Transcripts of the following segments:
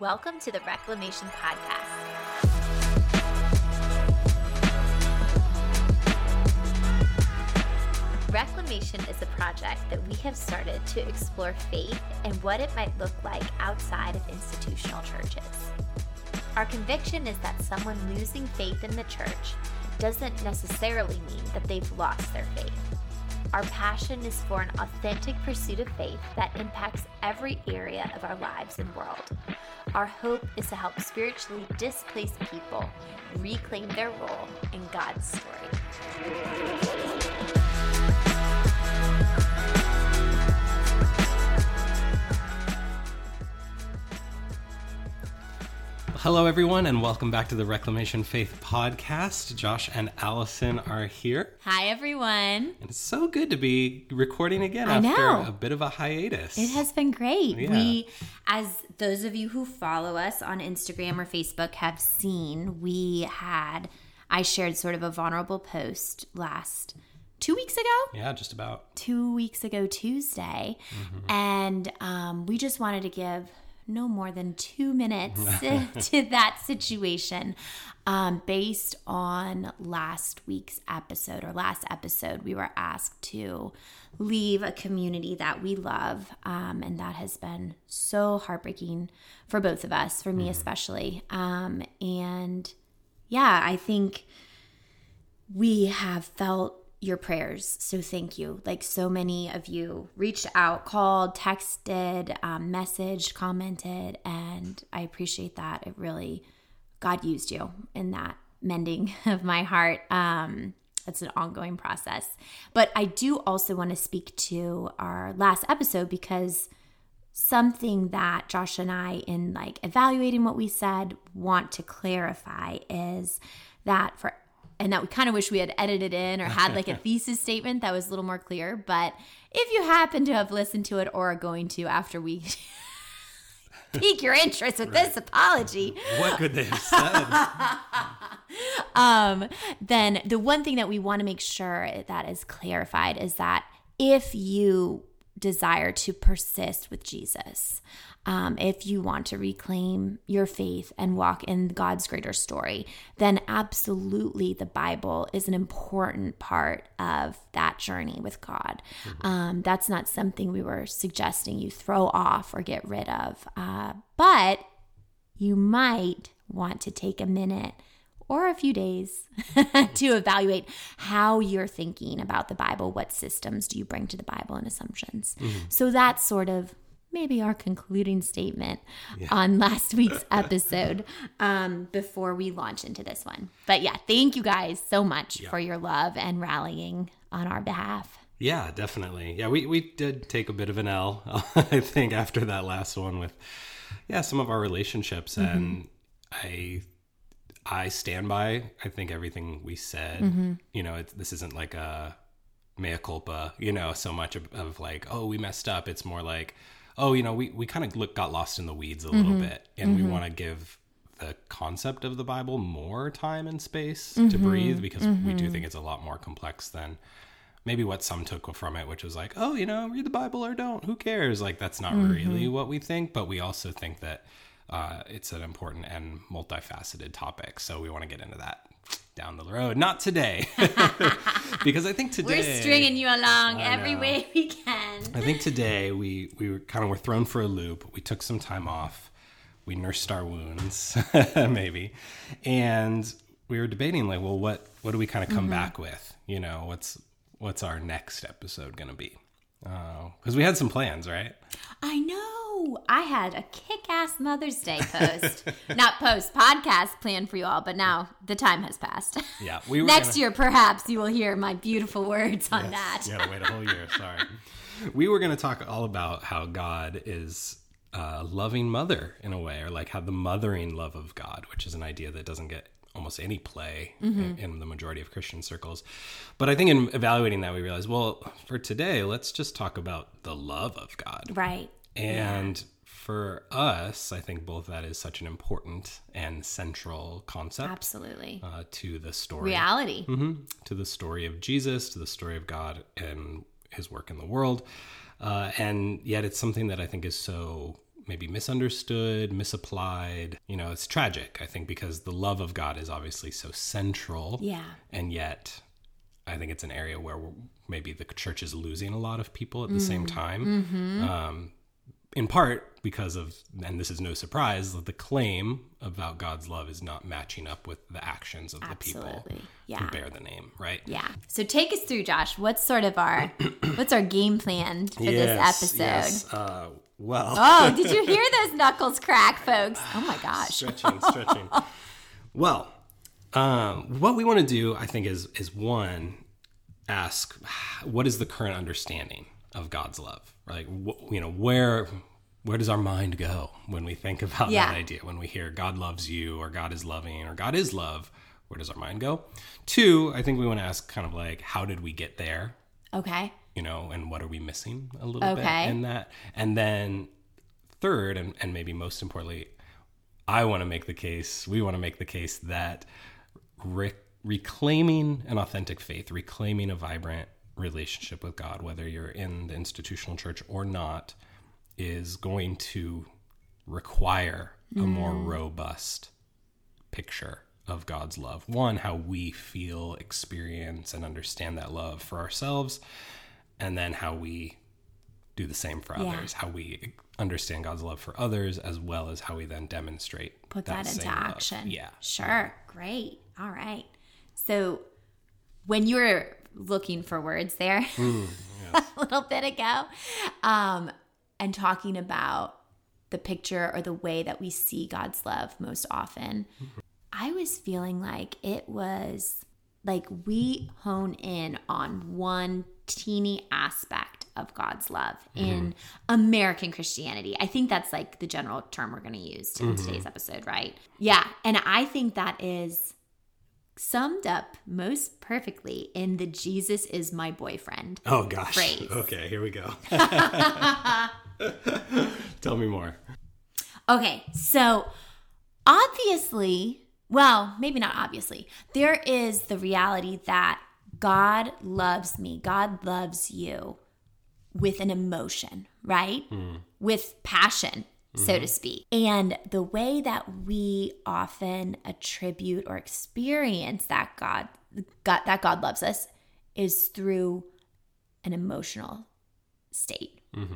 Welcome to the Reclamation Podcast. Reclamation is a project that we have started to explore faith and what it might look like outside of institutional churches. Our conviction is that someone losing faith in the church doesn't necessarily mean that they've lost their faith. Our passion is for an authentic pursuit of faith that impacts every area of our lives and world. Our hope is to help spiritually displaced people reclaim their role in God's story. Hello, everyone, and welcome back to the Reclamation Faith podcast. Josh and Allison are here. Hi, everyone. And it's so good to be recording again I after know. a bit of a hiatus. It has been great. Yeah. We, as those of you who follow us on Instagram or Facebook have seen, we had, I shared sort of a vulnerable post last two weeks ago. Yeah, just about. two weeks ago Tuesday, and um, we just wanted to give no more than two minutes to that situation. Um, based on last week's episode or last episode, we were asked to leave a community that we love, um, and that has been so heartbreaking for both of us, for me especially. Um, and yeah, I think we have felt your prayers. So thank you. Like so many of you reached out, called, texted, um, messaged, commented, and I appreciate that. It really, God used you in that mending of my heart. Um, it's an ongoing process. But I do also want to speak to our last episode because something that Josh and I, in like evaluating what we said, want to clarify is that for and that we kind of wish we had edited in or had like a thesis statement that was a little more clear. But if you happen to have listened to it or are going to after we pique your interest with this apology, What could they have said? um, then the one thing that we want to make sure that is clarified is that if you desire to persist with Jesus, um, if you want to reclaim your faith and walk in God's greater story, then absolutely the Bible is an important part of that journey with God. Um, that's not something we were suggesting you throw off or get rid of. Uh, but you might want to take a minute or a few days to evaluate how you're thinking about the Bible. What systems do you bring to the Bible and assumptions? So that's sort of maybe our concluding statement on last week's episode um, before we launch into this one. But yeah, thank you guys so much for your love and rallying on our behalf. yeah, definitely. Yeah, we, we did take a bit of an L, I think, after that last one with, yeah, some of our relationships. And I I stand by, I think, everything we said. Mm-hmm. You know, it, this isn't like a mea culpa, you know, so much of, of like, oh, we messed up. It's more like, oh, you know, we, we kind of look, got lost in the weeds a little mm-hmm. bit. And we mm-hmm. want to give the concept of the Bible more time and space to breathe because we do think it's a lot more complex than maybe what some took from it, which was like, oh, you know, read the Bible or don't. Who cares? Like, that's not really what we think. But we also think that uh, it's an important and multifaceted topic. So we want to get into that down the road. Not today. because I think today. We're stringing you along every way we can. I think today we we were kind of were thrown for a loop. We took some time off. We nursed our wounds, maybe, and we were debating like, well, what what do we kind of come back with? You know, what's what's our next episode going to be? Oh, because we had some plans, right? I know. I had a kick ass Mother's Day post, not post, podcast plan for you all, but now the time has passed. Yeah, we were Next gonna- year, perhaps you will hear my beautiful words on that. You gotta wait a whole year. Sorry. We were going to talk all about how God is a loving mother in a way, or like how the mothering love of God, which is an idea that doesn't get almost any play in, in the majority of Christian circles. But I think in evaluating that, we realize, well, for today, let's just talk about the love of God. Right. And for us, I think both that is such an important and central concept Absolutely. uh, to the story Reality. hmm to the story of Jesus, to the story of God and his work in the world. Uh, and yet it's something that I think is so maybe misunderstood, misapplied. You know, it's tragic, I think, because the love of God is obviously so central. Yeah. And yet, I think it's an area where maybe the church is losing a lot of people at the same time. Um, in part because of, and this is no surprise, that the claim about God's love is not matching up with the actions of the people Absolutely. who bear the name, right? Yeah. So take us through, Josh. What's sort of our what's our game plan for this episode? Yes. Uh, well, Oh, did you hear those knuckles crack, folks? Oh my gosh. stretching, stretching. well, um, what we want to do, I think, is is one ask what is the current understanding of God's love? Like, wh- you know, where where does our mind go when we think about Yeah. that idea? When we hear God loves you, or God is loving, or God is love, where does our mind go? Two, I think we want to ask kind of like, how did we get there? Okay. you know, and what are we missing a little Okay. bit in that? And then third, and, and maybe most importantly, I want to make the case, we want to make the case that re- reclaiming an authentic faith, reclaiming a vibrant relationship with God, whether you're in the institutional church or not, is going to require a more mm. robust picture of God's love. One, how we feel, experience, and understand that love for ourselves, and then how we do the same for Yeah. others, how we understand God's love for others, as well as how we then demonstrate Put that, into same love. action. Yeah. Sure. Great. All right. So when you were looking for words there hmm, a little bit ago, um, and talking about the picture or the way that we see God's love most often, I was feeling like it was like we hone in on one teeny aspect of God's love mm-hmm. in American Christianity. I think that's like the general term we're going to use in mm-hmm. today's episode, right? Yeah. And I think that is summed up most perfectly in the Jesus is my boyfriend. Oh gosh. Phrase. Okay, here we go. Tell me more. Okay, so obviously, well, maybe not obviously, there is the reality that God loves me, God loves you with an emotion, right? Hmm. With passion, so mm-hmm. to speak. And the way that we often attribute or experience that God, God that God loves us is through an emotional state. Mm-hmm.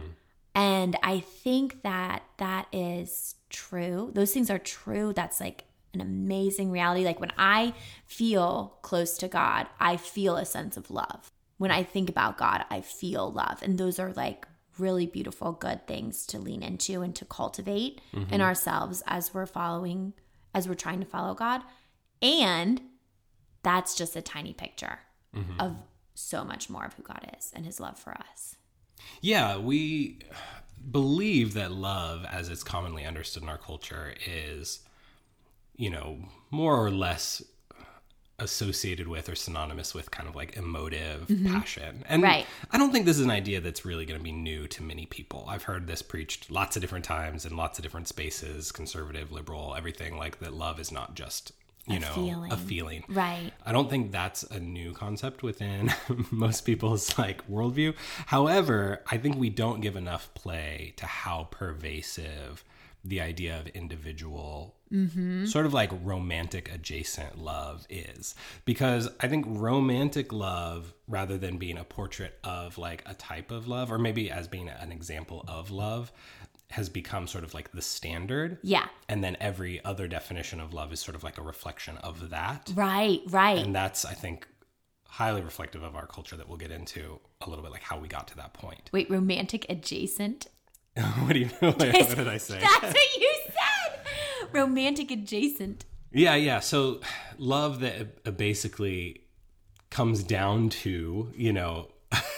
And I think that that is true. Those things are true. That's like an amazing reality. Like when I feel close to God, I feel a sense of love. When I think about God, I feel love. And those are like really beautiful, good things to lean into and to cultivate in mm-hmm. ourselves as we're following, as we're trying to follow God. And that's just a tiny picture mm-hmm. of so much more of who God is and his love for us. Yeah, we believe that love, as it's commonly understood in our culture, is, you know, more or less associated with or synonymous with kind of like emotive mm-hmm. passion. And Right. I don't think this is an idea that's really going to be new to many people. I've heard this preached lots of different times in lots of different spaces, conservative, liberal, everything like that love is not just, you know, feeling. a feeling. Right. I don't think that's a new concept within most people's like worldview. However, I think we don't give enough play to how pervasive the idea of individual mm-hmm. sort of like romantic adjacent love is because i think romantic love rather than being a portrait of like a type of love or maybe as being an example of love has become sort of like the standard Yeah. and then every other definition of love is sort of like a reflection of that Right, right. and that's i think highly reflective of our culture that we'll get into a little bit like how we got to that point Wait, romantic adjacent? what do you mean? what did i say That's what you said. Romantic adjacent. yeah yeah so love that uh, basically comes down to you know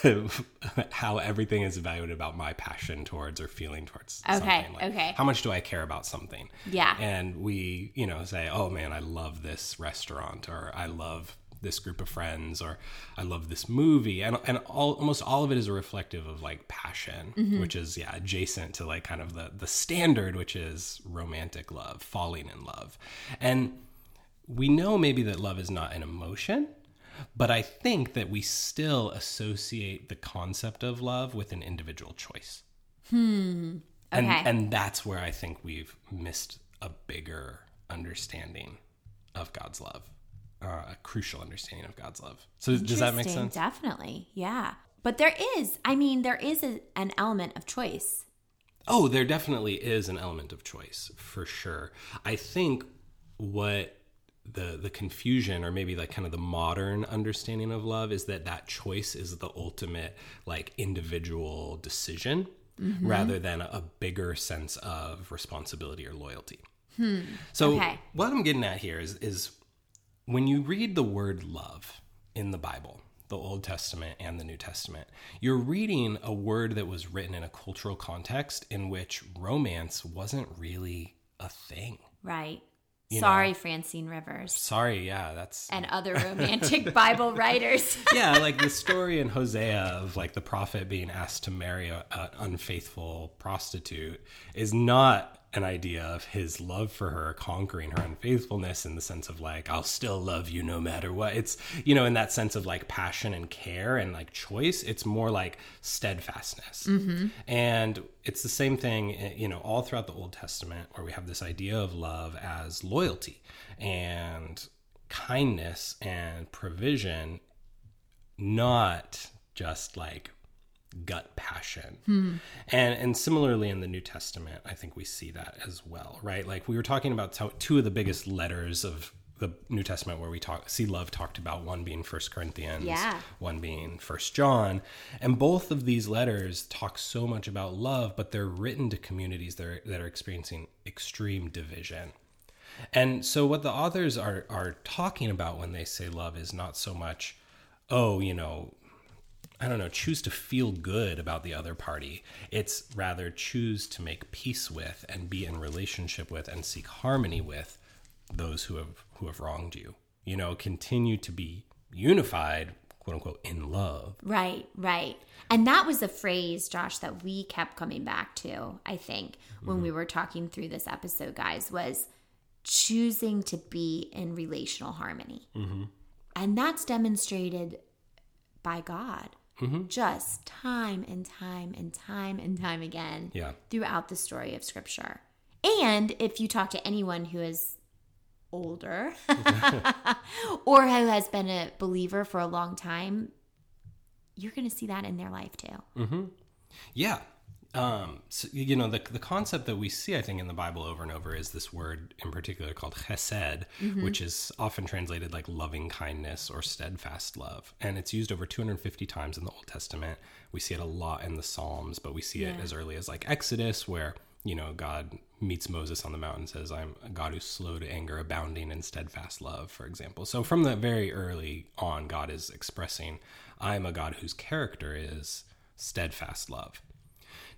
how everything is evaluated about my passion towards or feeling towards Okay, something. Like, okay. How much do I care about something? Yeah. And we, you know, say, oh man, I love this restaurant or I love this group of friends or I love this movie. And, and all, almost all of it is reflective of like passion, Mm-hmm. which is, yeah, adjacent to like kind of the, the standard, which is romantic love, falling in love. And we know maybe that love is not an emotion, but I think that we still associate the concept of love with an individual choice. And, Okay. and that's where I think we've missed a bigger understanding of God's love, uh, a crucial understanding of God's love. So does that make sense? Definitely. Yeah. But there is, I mean, there is a, an element of choice. Oh, there definitely is an element of choice for sure. I think what the the confusion or maybe like kind of the modern understanding of love is that that choice is the ultimate like individual decision rather than a bigger sense of responsibility or loyalty. So Okay. what I'm getting at here is is when you read the word love in the Bible, the Old Testament and the New Testament, you're reading a word that was written in a cultural context in which romance wasn't really a thing. Right. You Sorry, Francine Rivers Sorry, yeah, that's and other romantic Bible writers. yeah, like the story in Hosea of like the prophet being asked to marry a, an unfaithful prostitute is not an idea of his love for her conquering her unfaithfulness in the sense of like I'll still love you no matter what. It's you know in that sense of like passion and care and like choice. It's more like steadfastness, and it's the same thing eh, you know all throughout the Old Testament where we have this idea of love as loyalty and kindness and provision not just like gut passion. And and similarly in the New Testament, I think we see that as well, right? Like we were talking about two of the biggest letters of the New Testament where we talk see love talked about one being First Corinthians, Yeah. one being First John, and both of these letters talk so much about love, but they're written to communities that are, that are experiencing extreme division. And so what the authors are are talking about when they say love is not so much, oh, you know, I don't know, choose to feel good about the other party. It's rather choose to make peace with and be in relationship with and seek harmony with those who have who have wronged you. You know, continue to be unified, quote unquote, in love. Right, right. And that was a phrase, Josh, that we kept coming back to, I think, when we mm-hmm. were talking through this episode, guys, was choosing to be in relational harmony. Mm-hmm. And that's demonstrated by God Mm-hmm. just time and time and time and time again Yeah. throughout the story of Scripture. And if you talk to anyone who is older or who has been a believer for a long time, you're going to see that in their life too. Mm-hmm. Yeah. Um, so, you know, the, the concept that we see, I think, in the Bible over and over is this word in particular called chesed, which is often translated like loving kindness or steadfast love. And it's used over 250 times in the Old Testament. We see it a lot in the Psalms, but we see it as early as like Exodus, where, you know, God meets Moses on the mountain and says, I'm a God who's slow to anger, abounding in steadfast love, for example. So from the very early on, God is expressing, I'm a God whose character is steadfast love.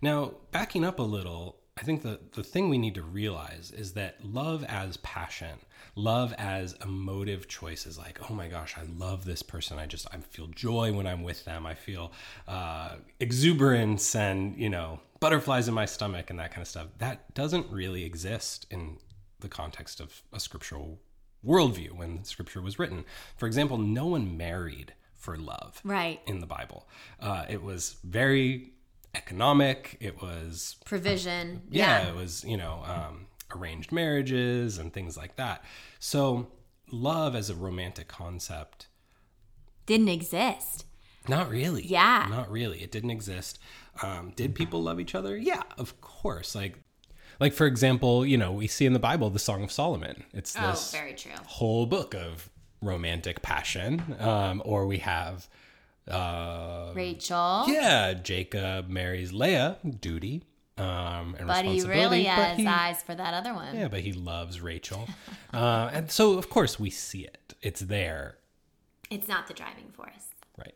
Now, backing up a little, I think the, the thing we need to realize is that love as passion, love as emotive choices, like, oh my gosh, I love this person. I just, I feel joy when I'm with them. I feel uh, exuberance and, you know, butterflies in my stomach and that kind of stuff. That doesn't really exist in the context of a scriptural worldview when scripture was written. For example, no one married for love Right. in the Bible. Uh, it was very economic. It was Provision. yeah, Yeah. it was you know um, arranged marriages and things like that. So love as a romantic concept, Didn't exist. not really. Yeah. not really. It didn't exist. Um, did people love each other? Yeah, of course. Like. Like for example, you know, we see in the Bible the Song of Solomon. It's this Oh, very true. whole book of romantic passion. Um, or we have uh, Rachel. Yeah, Jacob marries Leah, duty, um, and But he responsibility. really but has he- eyes for that other one. Yeah, but he loves Rachel, uh, and so of course we see it. It's there, It's not the driving force. right?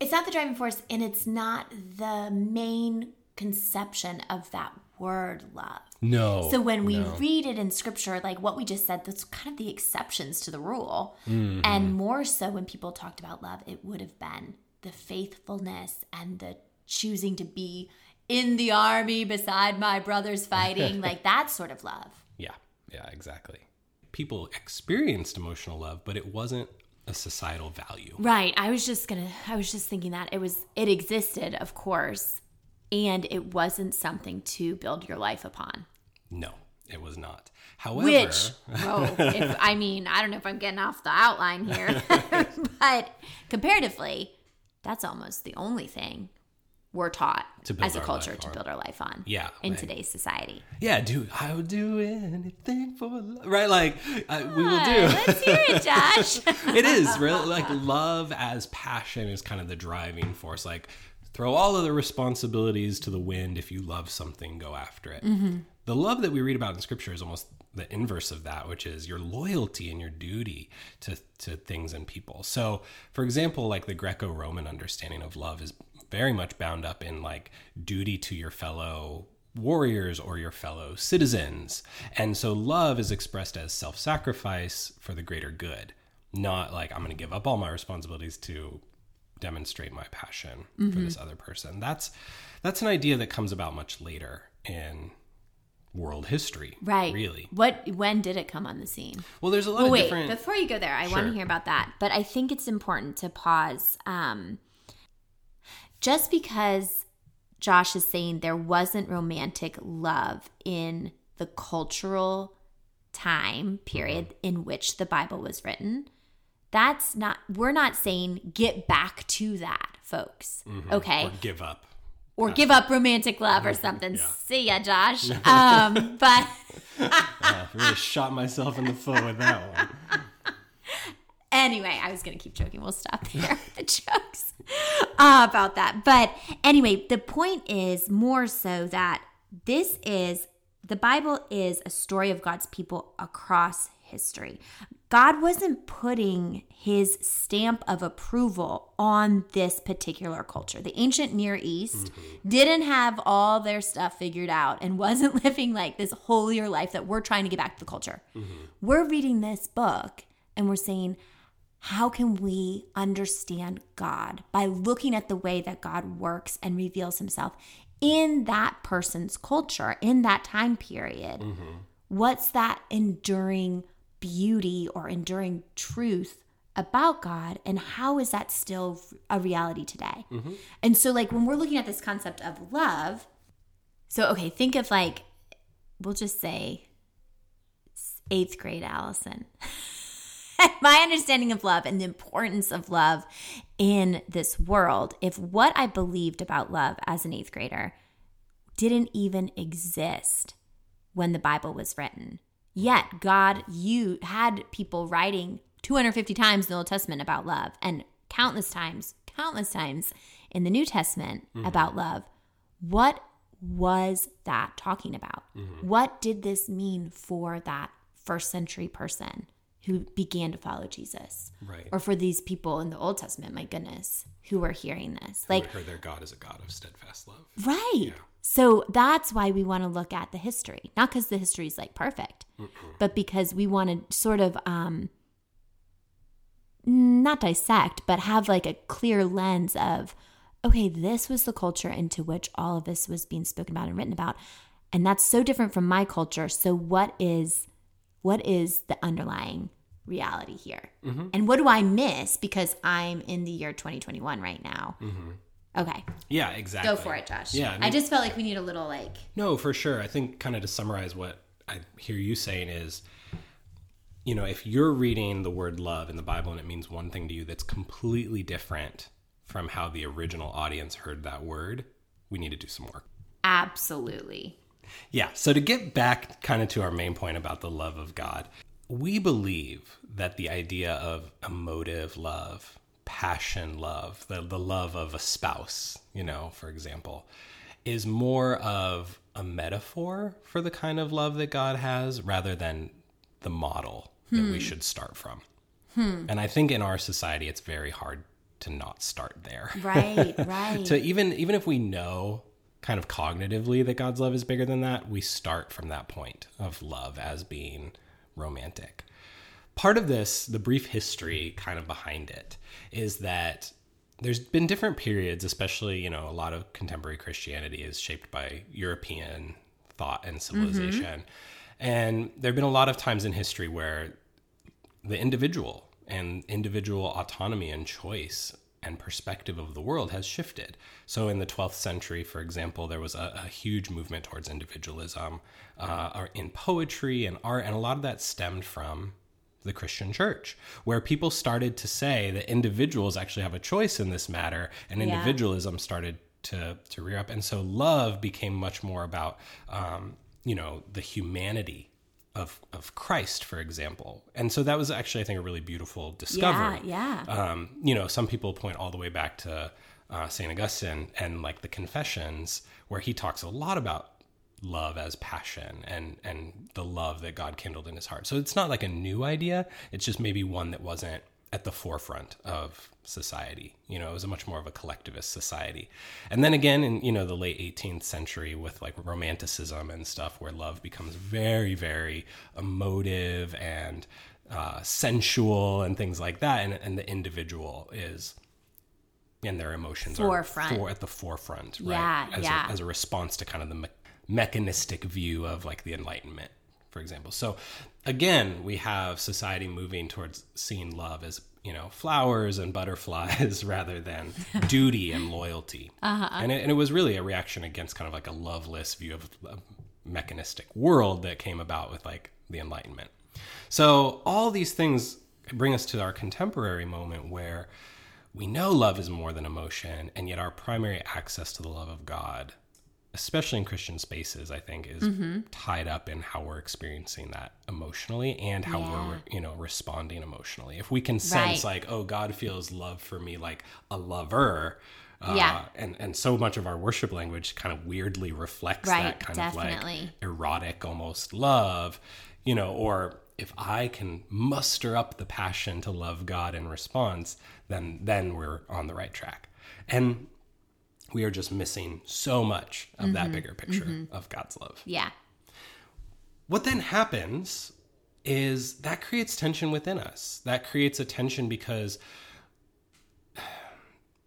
It's not the driving force, and it's not the main conception of that word love. No. So when we no. read it in scripture, like what we just said, that's kind of the exceptions to the rule. Mm-hmm. And more so when people talked about love, it would have been the faithfulness and the choosing to be in the army beside my brothers fighting, like that sort of love. yeah, yeah, exactly. People experienced emotional love, but it wasn't a societal value. Right. I was just gonna I was just thinking that it was it existed, of course, and it wasn't something to build your life upon. No, it was not. However, Which, oh, if I mean, I don't know if I'm getting off the outline here, but comparatively, that's almost the only thing we're taught To as a culture to build our life on. Yeah, in today's society. yeah, dude, I would do anything for love. Right? Like, I, we will do. Let's hear it, Josh. it is really like love as passion is kind of the driving force. Like, throw all of the responsibilities to the wind. If you love something, go after it. Mm-hmm. The love that we read about in scripture is almost the inverse of that, which is your loyalty and your duty to, to things and people. So, for example, like the Greco Roman understanding of love is very much bound up in like duty to your fellow warriors or your fellow citizens. And so love is expressed as self sacrifice for the greater good, not like I'm going to give up all my responsibilities to demonstrate my passion for this other person. That's that's an idea that comes about much later in world history. Right. Really. What? When did it come on the scene? Well, there's a lot Well, of wait. different Before you go there, I want to hear about that. But I think it's important to pause. Um, just because Josh is saying there wasn't romantic love in the cultural time period Mm-hmm. in which the Bible was written, that's not. We're not saying get back to that, folks. Okay or give up. or give up romantic love or something. Yeah. See ya, Josh. Um, but Uh, really shot myself in the foot with that one. anyway, I was going to keep joking. We'll stop there the jokes uh, about that. But anyway, the point is more so that this is the Bible is a story of God's people across history. God wasn't putting his stamp of approval on this particular culture. The ancient Near East mm-hmm. didn't have all their stuff figured out and wasn't living like this holier life that we're trying to get back to the culture. Mm-hmm. We're reading this book and we're saying, how can we understand God by looking at the way that God works and reveals himself in that person's culture, in that time period? Mm-hmm. What's that enduring beauty or enduring truth about God, and how is that still a reality today? Mm-hmm. And so, like, when we're looking at this concept of love, so okay, think of like, we'll just say eighth grade Allison. my understanding of love and the importance of love in this world, if what I believed about love as an eighth grader didn't even exist when the Bible was written, yet God you had people writing 250 times in the Old Testament about love and countless times, countless times in the New Testament mm-hmm. about love. What was that talking about? Mm-hmm. What did this mean for that first century person who began to follow Jesus? Right. Or for these people in the Old Testament, my goodness, who were hearing this. Like Like, heard their God is a God of steadfast love. right. So that's why we want to look at the history. Not because the history is like perfect, Mm-hmm. but because we want to sort of um not dissect, but have like a clear lens of okay, this was the culture into which all of this was being spoken about and written about. And that's so different from my culture. So what is what is the underlying reality here? Mm-hmm. And what do I miss because I'm in the year 2021 right now? Mm-hmm. Okay. Yeah, exactly. Go for it, Josh. Yeah, I just felt like we need a little like No, for sure. I think kind of to summarize what I hear you saying is, you know, if you're reading the word love in the Bible and it means one thing to you that's completely different from how the original audience heard that word, we need to do some work. absolutely. Yeah. So to get back kind of to our main point about the love of God, we believe that the idea of emotive love, passion love, the, the love of a spouse, you know, for example, is more of a metaphor for the kind of love that God has rather than the model that we hmm. should start from. Hmm. And I think in our society, it's very hard to not start there Right, right. to even even if we know kind of cognitively that God's love is bigger than that, we start from that point of love as being romantic. Part of this, the brief history kind of behind it, is that there's been different periods, especially, you know, a lot of contemporary Christianity is shaped by European thought and civilization. And there have been a lot of times in history where the individual and individual autonomy and choice and perspective of the world has shifted. So, in the 12th century, for example, there was a, a huge movement towards individualism uh, in poetry and art, and a lot of that stemmed from the Christian church, where people started to say that individuals actually have a choice in this matter, and Yeah. individualism started to to rear up, and so love became much more about um, you know the humanity of of Christ, for example, and so that was actually I think a really beautiful discovery. Yeah, yeah. Um, you know, some people point all the way back to uh, Saint Augustine and like the Confessions, where he talks a lot about love as passion and and the love that God kindled in his heart. So it's not like a new idea. It's just maybe one that wasn't at the forefront of society. You know, it was a much more of a collectivist society. And then again in, you know, the late 18th century with like romanticism and stuff where love becomes very, very emotive and uh, sensual and things like that. And, and the individual is and their emotions Forefront. are for, at the forefront, right? Yeah, as yeah. A, as a response to kind of the me- mechanistic view of like the Enlightenment, for example. So again, we have society moving towards seeing love as you know flowers and butterflies rather than duty and loyalty, uh-huh. and, it, and it was really a reaction against kind of like a loveless view of a mechanistic world that came about with like the Enlightenment. So all these things bring us to our contemporary moment where we know love is more than emotion, and yet our primary access to the love of God, especially in Christian spaces, I think is tied up in how we're experiencing that emotionally and how Yeah. we're, you know, responding emotionally. If we can sense Right. like, oh, God feels love for me like a lover. Uh, Yeah. and and so much of our worship language kind of weirdly reflects Right, that kind of like erotic almost love, you know, or if I can muster up the passion to love God in response, then then we're on the right track. And we are just missing so much of Mm-hmm. that bigger picture of God's love. Yeah. What then happens is that creates tension within us. That creates a tension because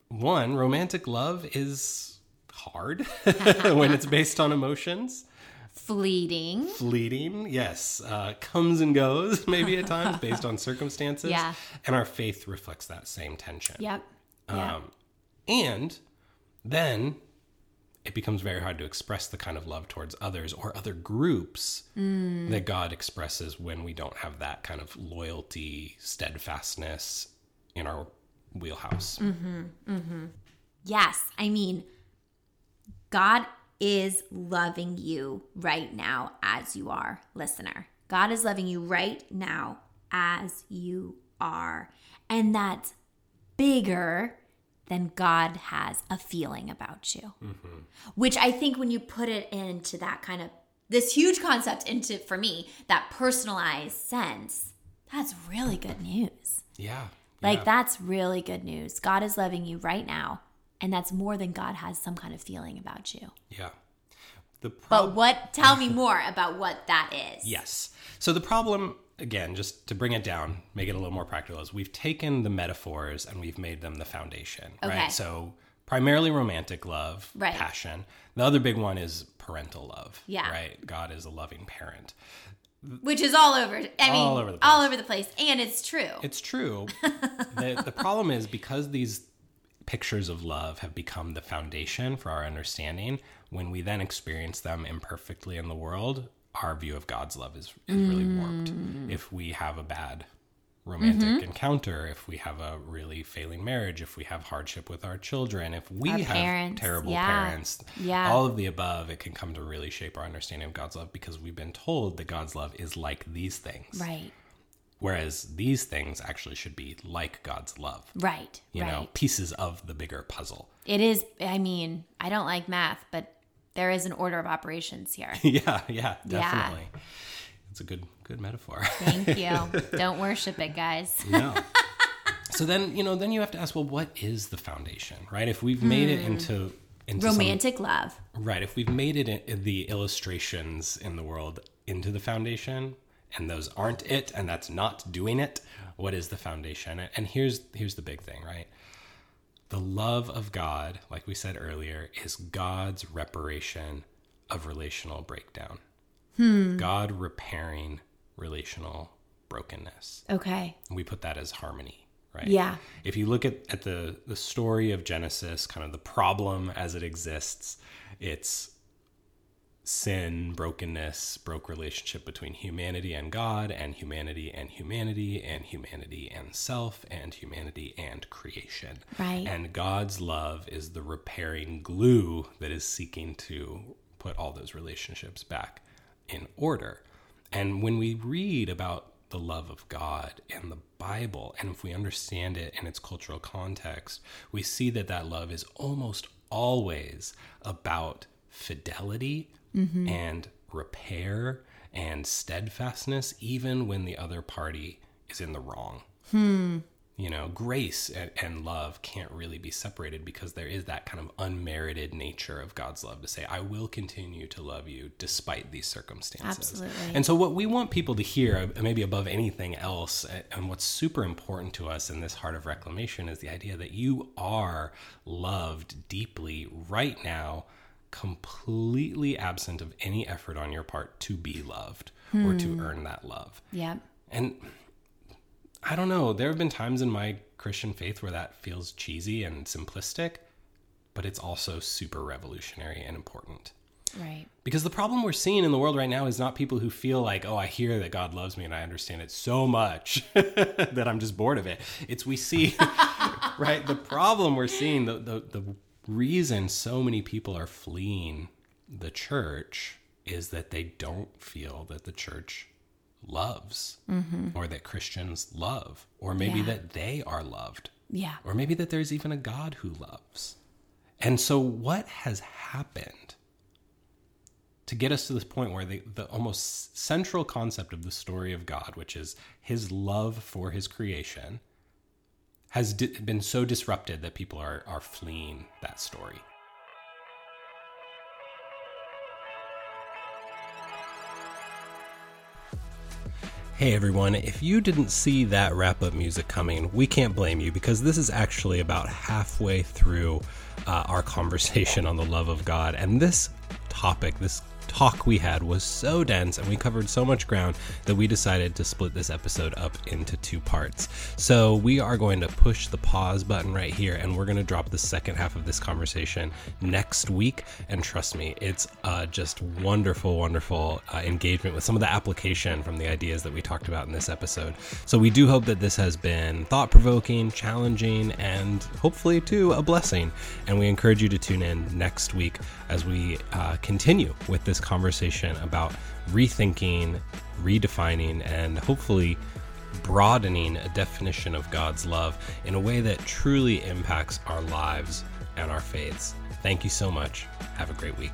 one, romantic love is hard when it's based on emotions Fleeting. fleeting yes uh, comes and goes maybe at times based on circumstances Yeah. and our faith reflects that same tension Yep. Yeah. um, and then it becomes very hard to express the kind of love towards others or other groups Mm. that god expresses when we don't have that kind of loyalty steadfastness in our wheelhouse Mm. Yes, I mean, God is loving you right now as you are, listener. God is loving you right now as you are. And that's bigger than God has a feeling about you. Which I think when you put it into that kind of this huge concept into for me, that personalized sense, that's really good news. yeah Like yeah. that's really good news. God is loving you right now, and that's more than God has some kind of feeling about you. yeah the But what tell me more about what that is. Yes. So the problem, again, just to bring it down, make it a little more practical, is we've taken the metaphors and we've made them the foundation, Okay. right? So primarily romantic love, Right. passion. The other big one is parental love, Yeah. right? God is a loving parent. Which is all over I mean All over the all place. over the place. And it's true. It's true. the, the problem is because these pictures of love have become the foundation for our understanding, when we then experience them imperfectly in the world, our view of God's love is, is really warped. Mm. If we have a bad romantic Mm-hmm. encounter, if we have a really failing marriage, if we have hardship with our children, if we Our have parents, terrible yeah. parents, Yeah. all of the above, it can come to really shape our understanding of God's love because we've been told that God's love is like these things. right. Whereas these things actually should be like God's love, Right. you right. know, pieces of the bigger puzzle. It is I mean, I don't like math, but there is an order of operations here. yeah, yeah, definitely. It's a good good metaphor. Thank you. don't worship it, guys. no. So then, you know, then you have to ask, well, what is the foundation, right? If we've made it into hmm. into some- Romantic love. Right. If we've made it in the illustrations in the world into the foundation, and those aren't it, and that's not doing it, what is the foundation? And here's here's the big thing, right? The love of God, like we said earlier, is God's reparation of relational breakdown. Hmm. God repairing relational brokenness. Okay. We put that as harmony, right? Yeah. If you look at, at the the story of Genesis, kind of the problem as it exists, it's sin, brokenness, broke relationship between humanity and God, and humanity and humanity, and humanity and self, and humanity and creation. Right. And God's love is the repairing glue that is seeking to put all those relationships back in order. And when we read about the love of God in the Bible, and if we understand it in its cultural context, we see that that love is almost always about fidelity and repair and steadfastness, even when the other party is in the wrong. You know, grace and, and love can't really be separated because there is that kind of unmerited nature of God's love to say, I will continue to love you despite these circumstances. Absolutely. And so, what we want people to hear, uh, maybe above anything else, uh, and what's super important to us in this heart of reclamation is the idea that you are loved deeply right now, completely absent of any effort on your part to be loved or to hmm. earn that love. Yeah. And I don't know, there have been times in my Christian faith where that feels cheesy and simplistic, but it's also super revolutionary and important. Right. Because the problem we're seeing in the world right now is not people who feel like, oh, I hear that God loves me and I understand it so much that I'm just bored of it. It's we see, right? The problem we're seeing, the, the, the reason so many people are fleeing the church is that they don't feel that the church loves mm-hmm. or that Christians love, or maybe Yeah. that they are loved Yeah. or maybe that there's even a God who loves. And so, what has happened to get us to this point where the, the almost central concept of the story of God, which is his love for his creation, has di- been so disrupted that people are, are fleeing that story? Hey everyone, if you didn't see that wrap up music coming, we can't blame you because this is actually about halfway through uh, our conversation on the love of God. And this topic, this talk we had was so dense and we covered so much ground that we decided to split this episode up into two parts. So we are going to push the pause button right here and we're going to drop the second half of this conversation next week. And trust me, it's uh, just wonderful, wonderful uh, engagement with some of the application from the ideas that we talked about in this episode. So we do hope that this has been thought provoking, challenging, and hopefully too a blessing. And we encourage you to tune in next week as we uh, continue with this conversation about rethinking, redefining, and hopefully broadening a definition of God's love in a way that truly impacts our lives and our faiths. Thank you so much. Have a great week.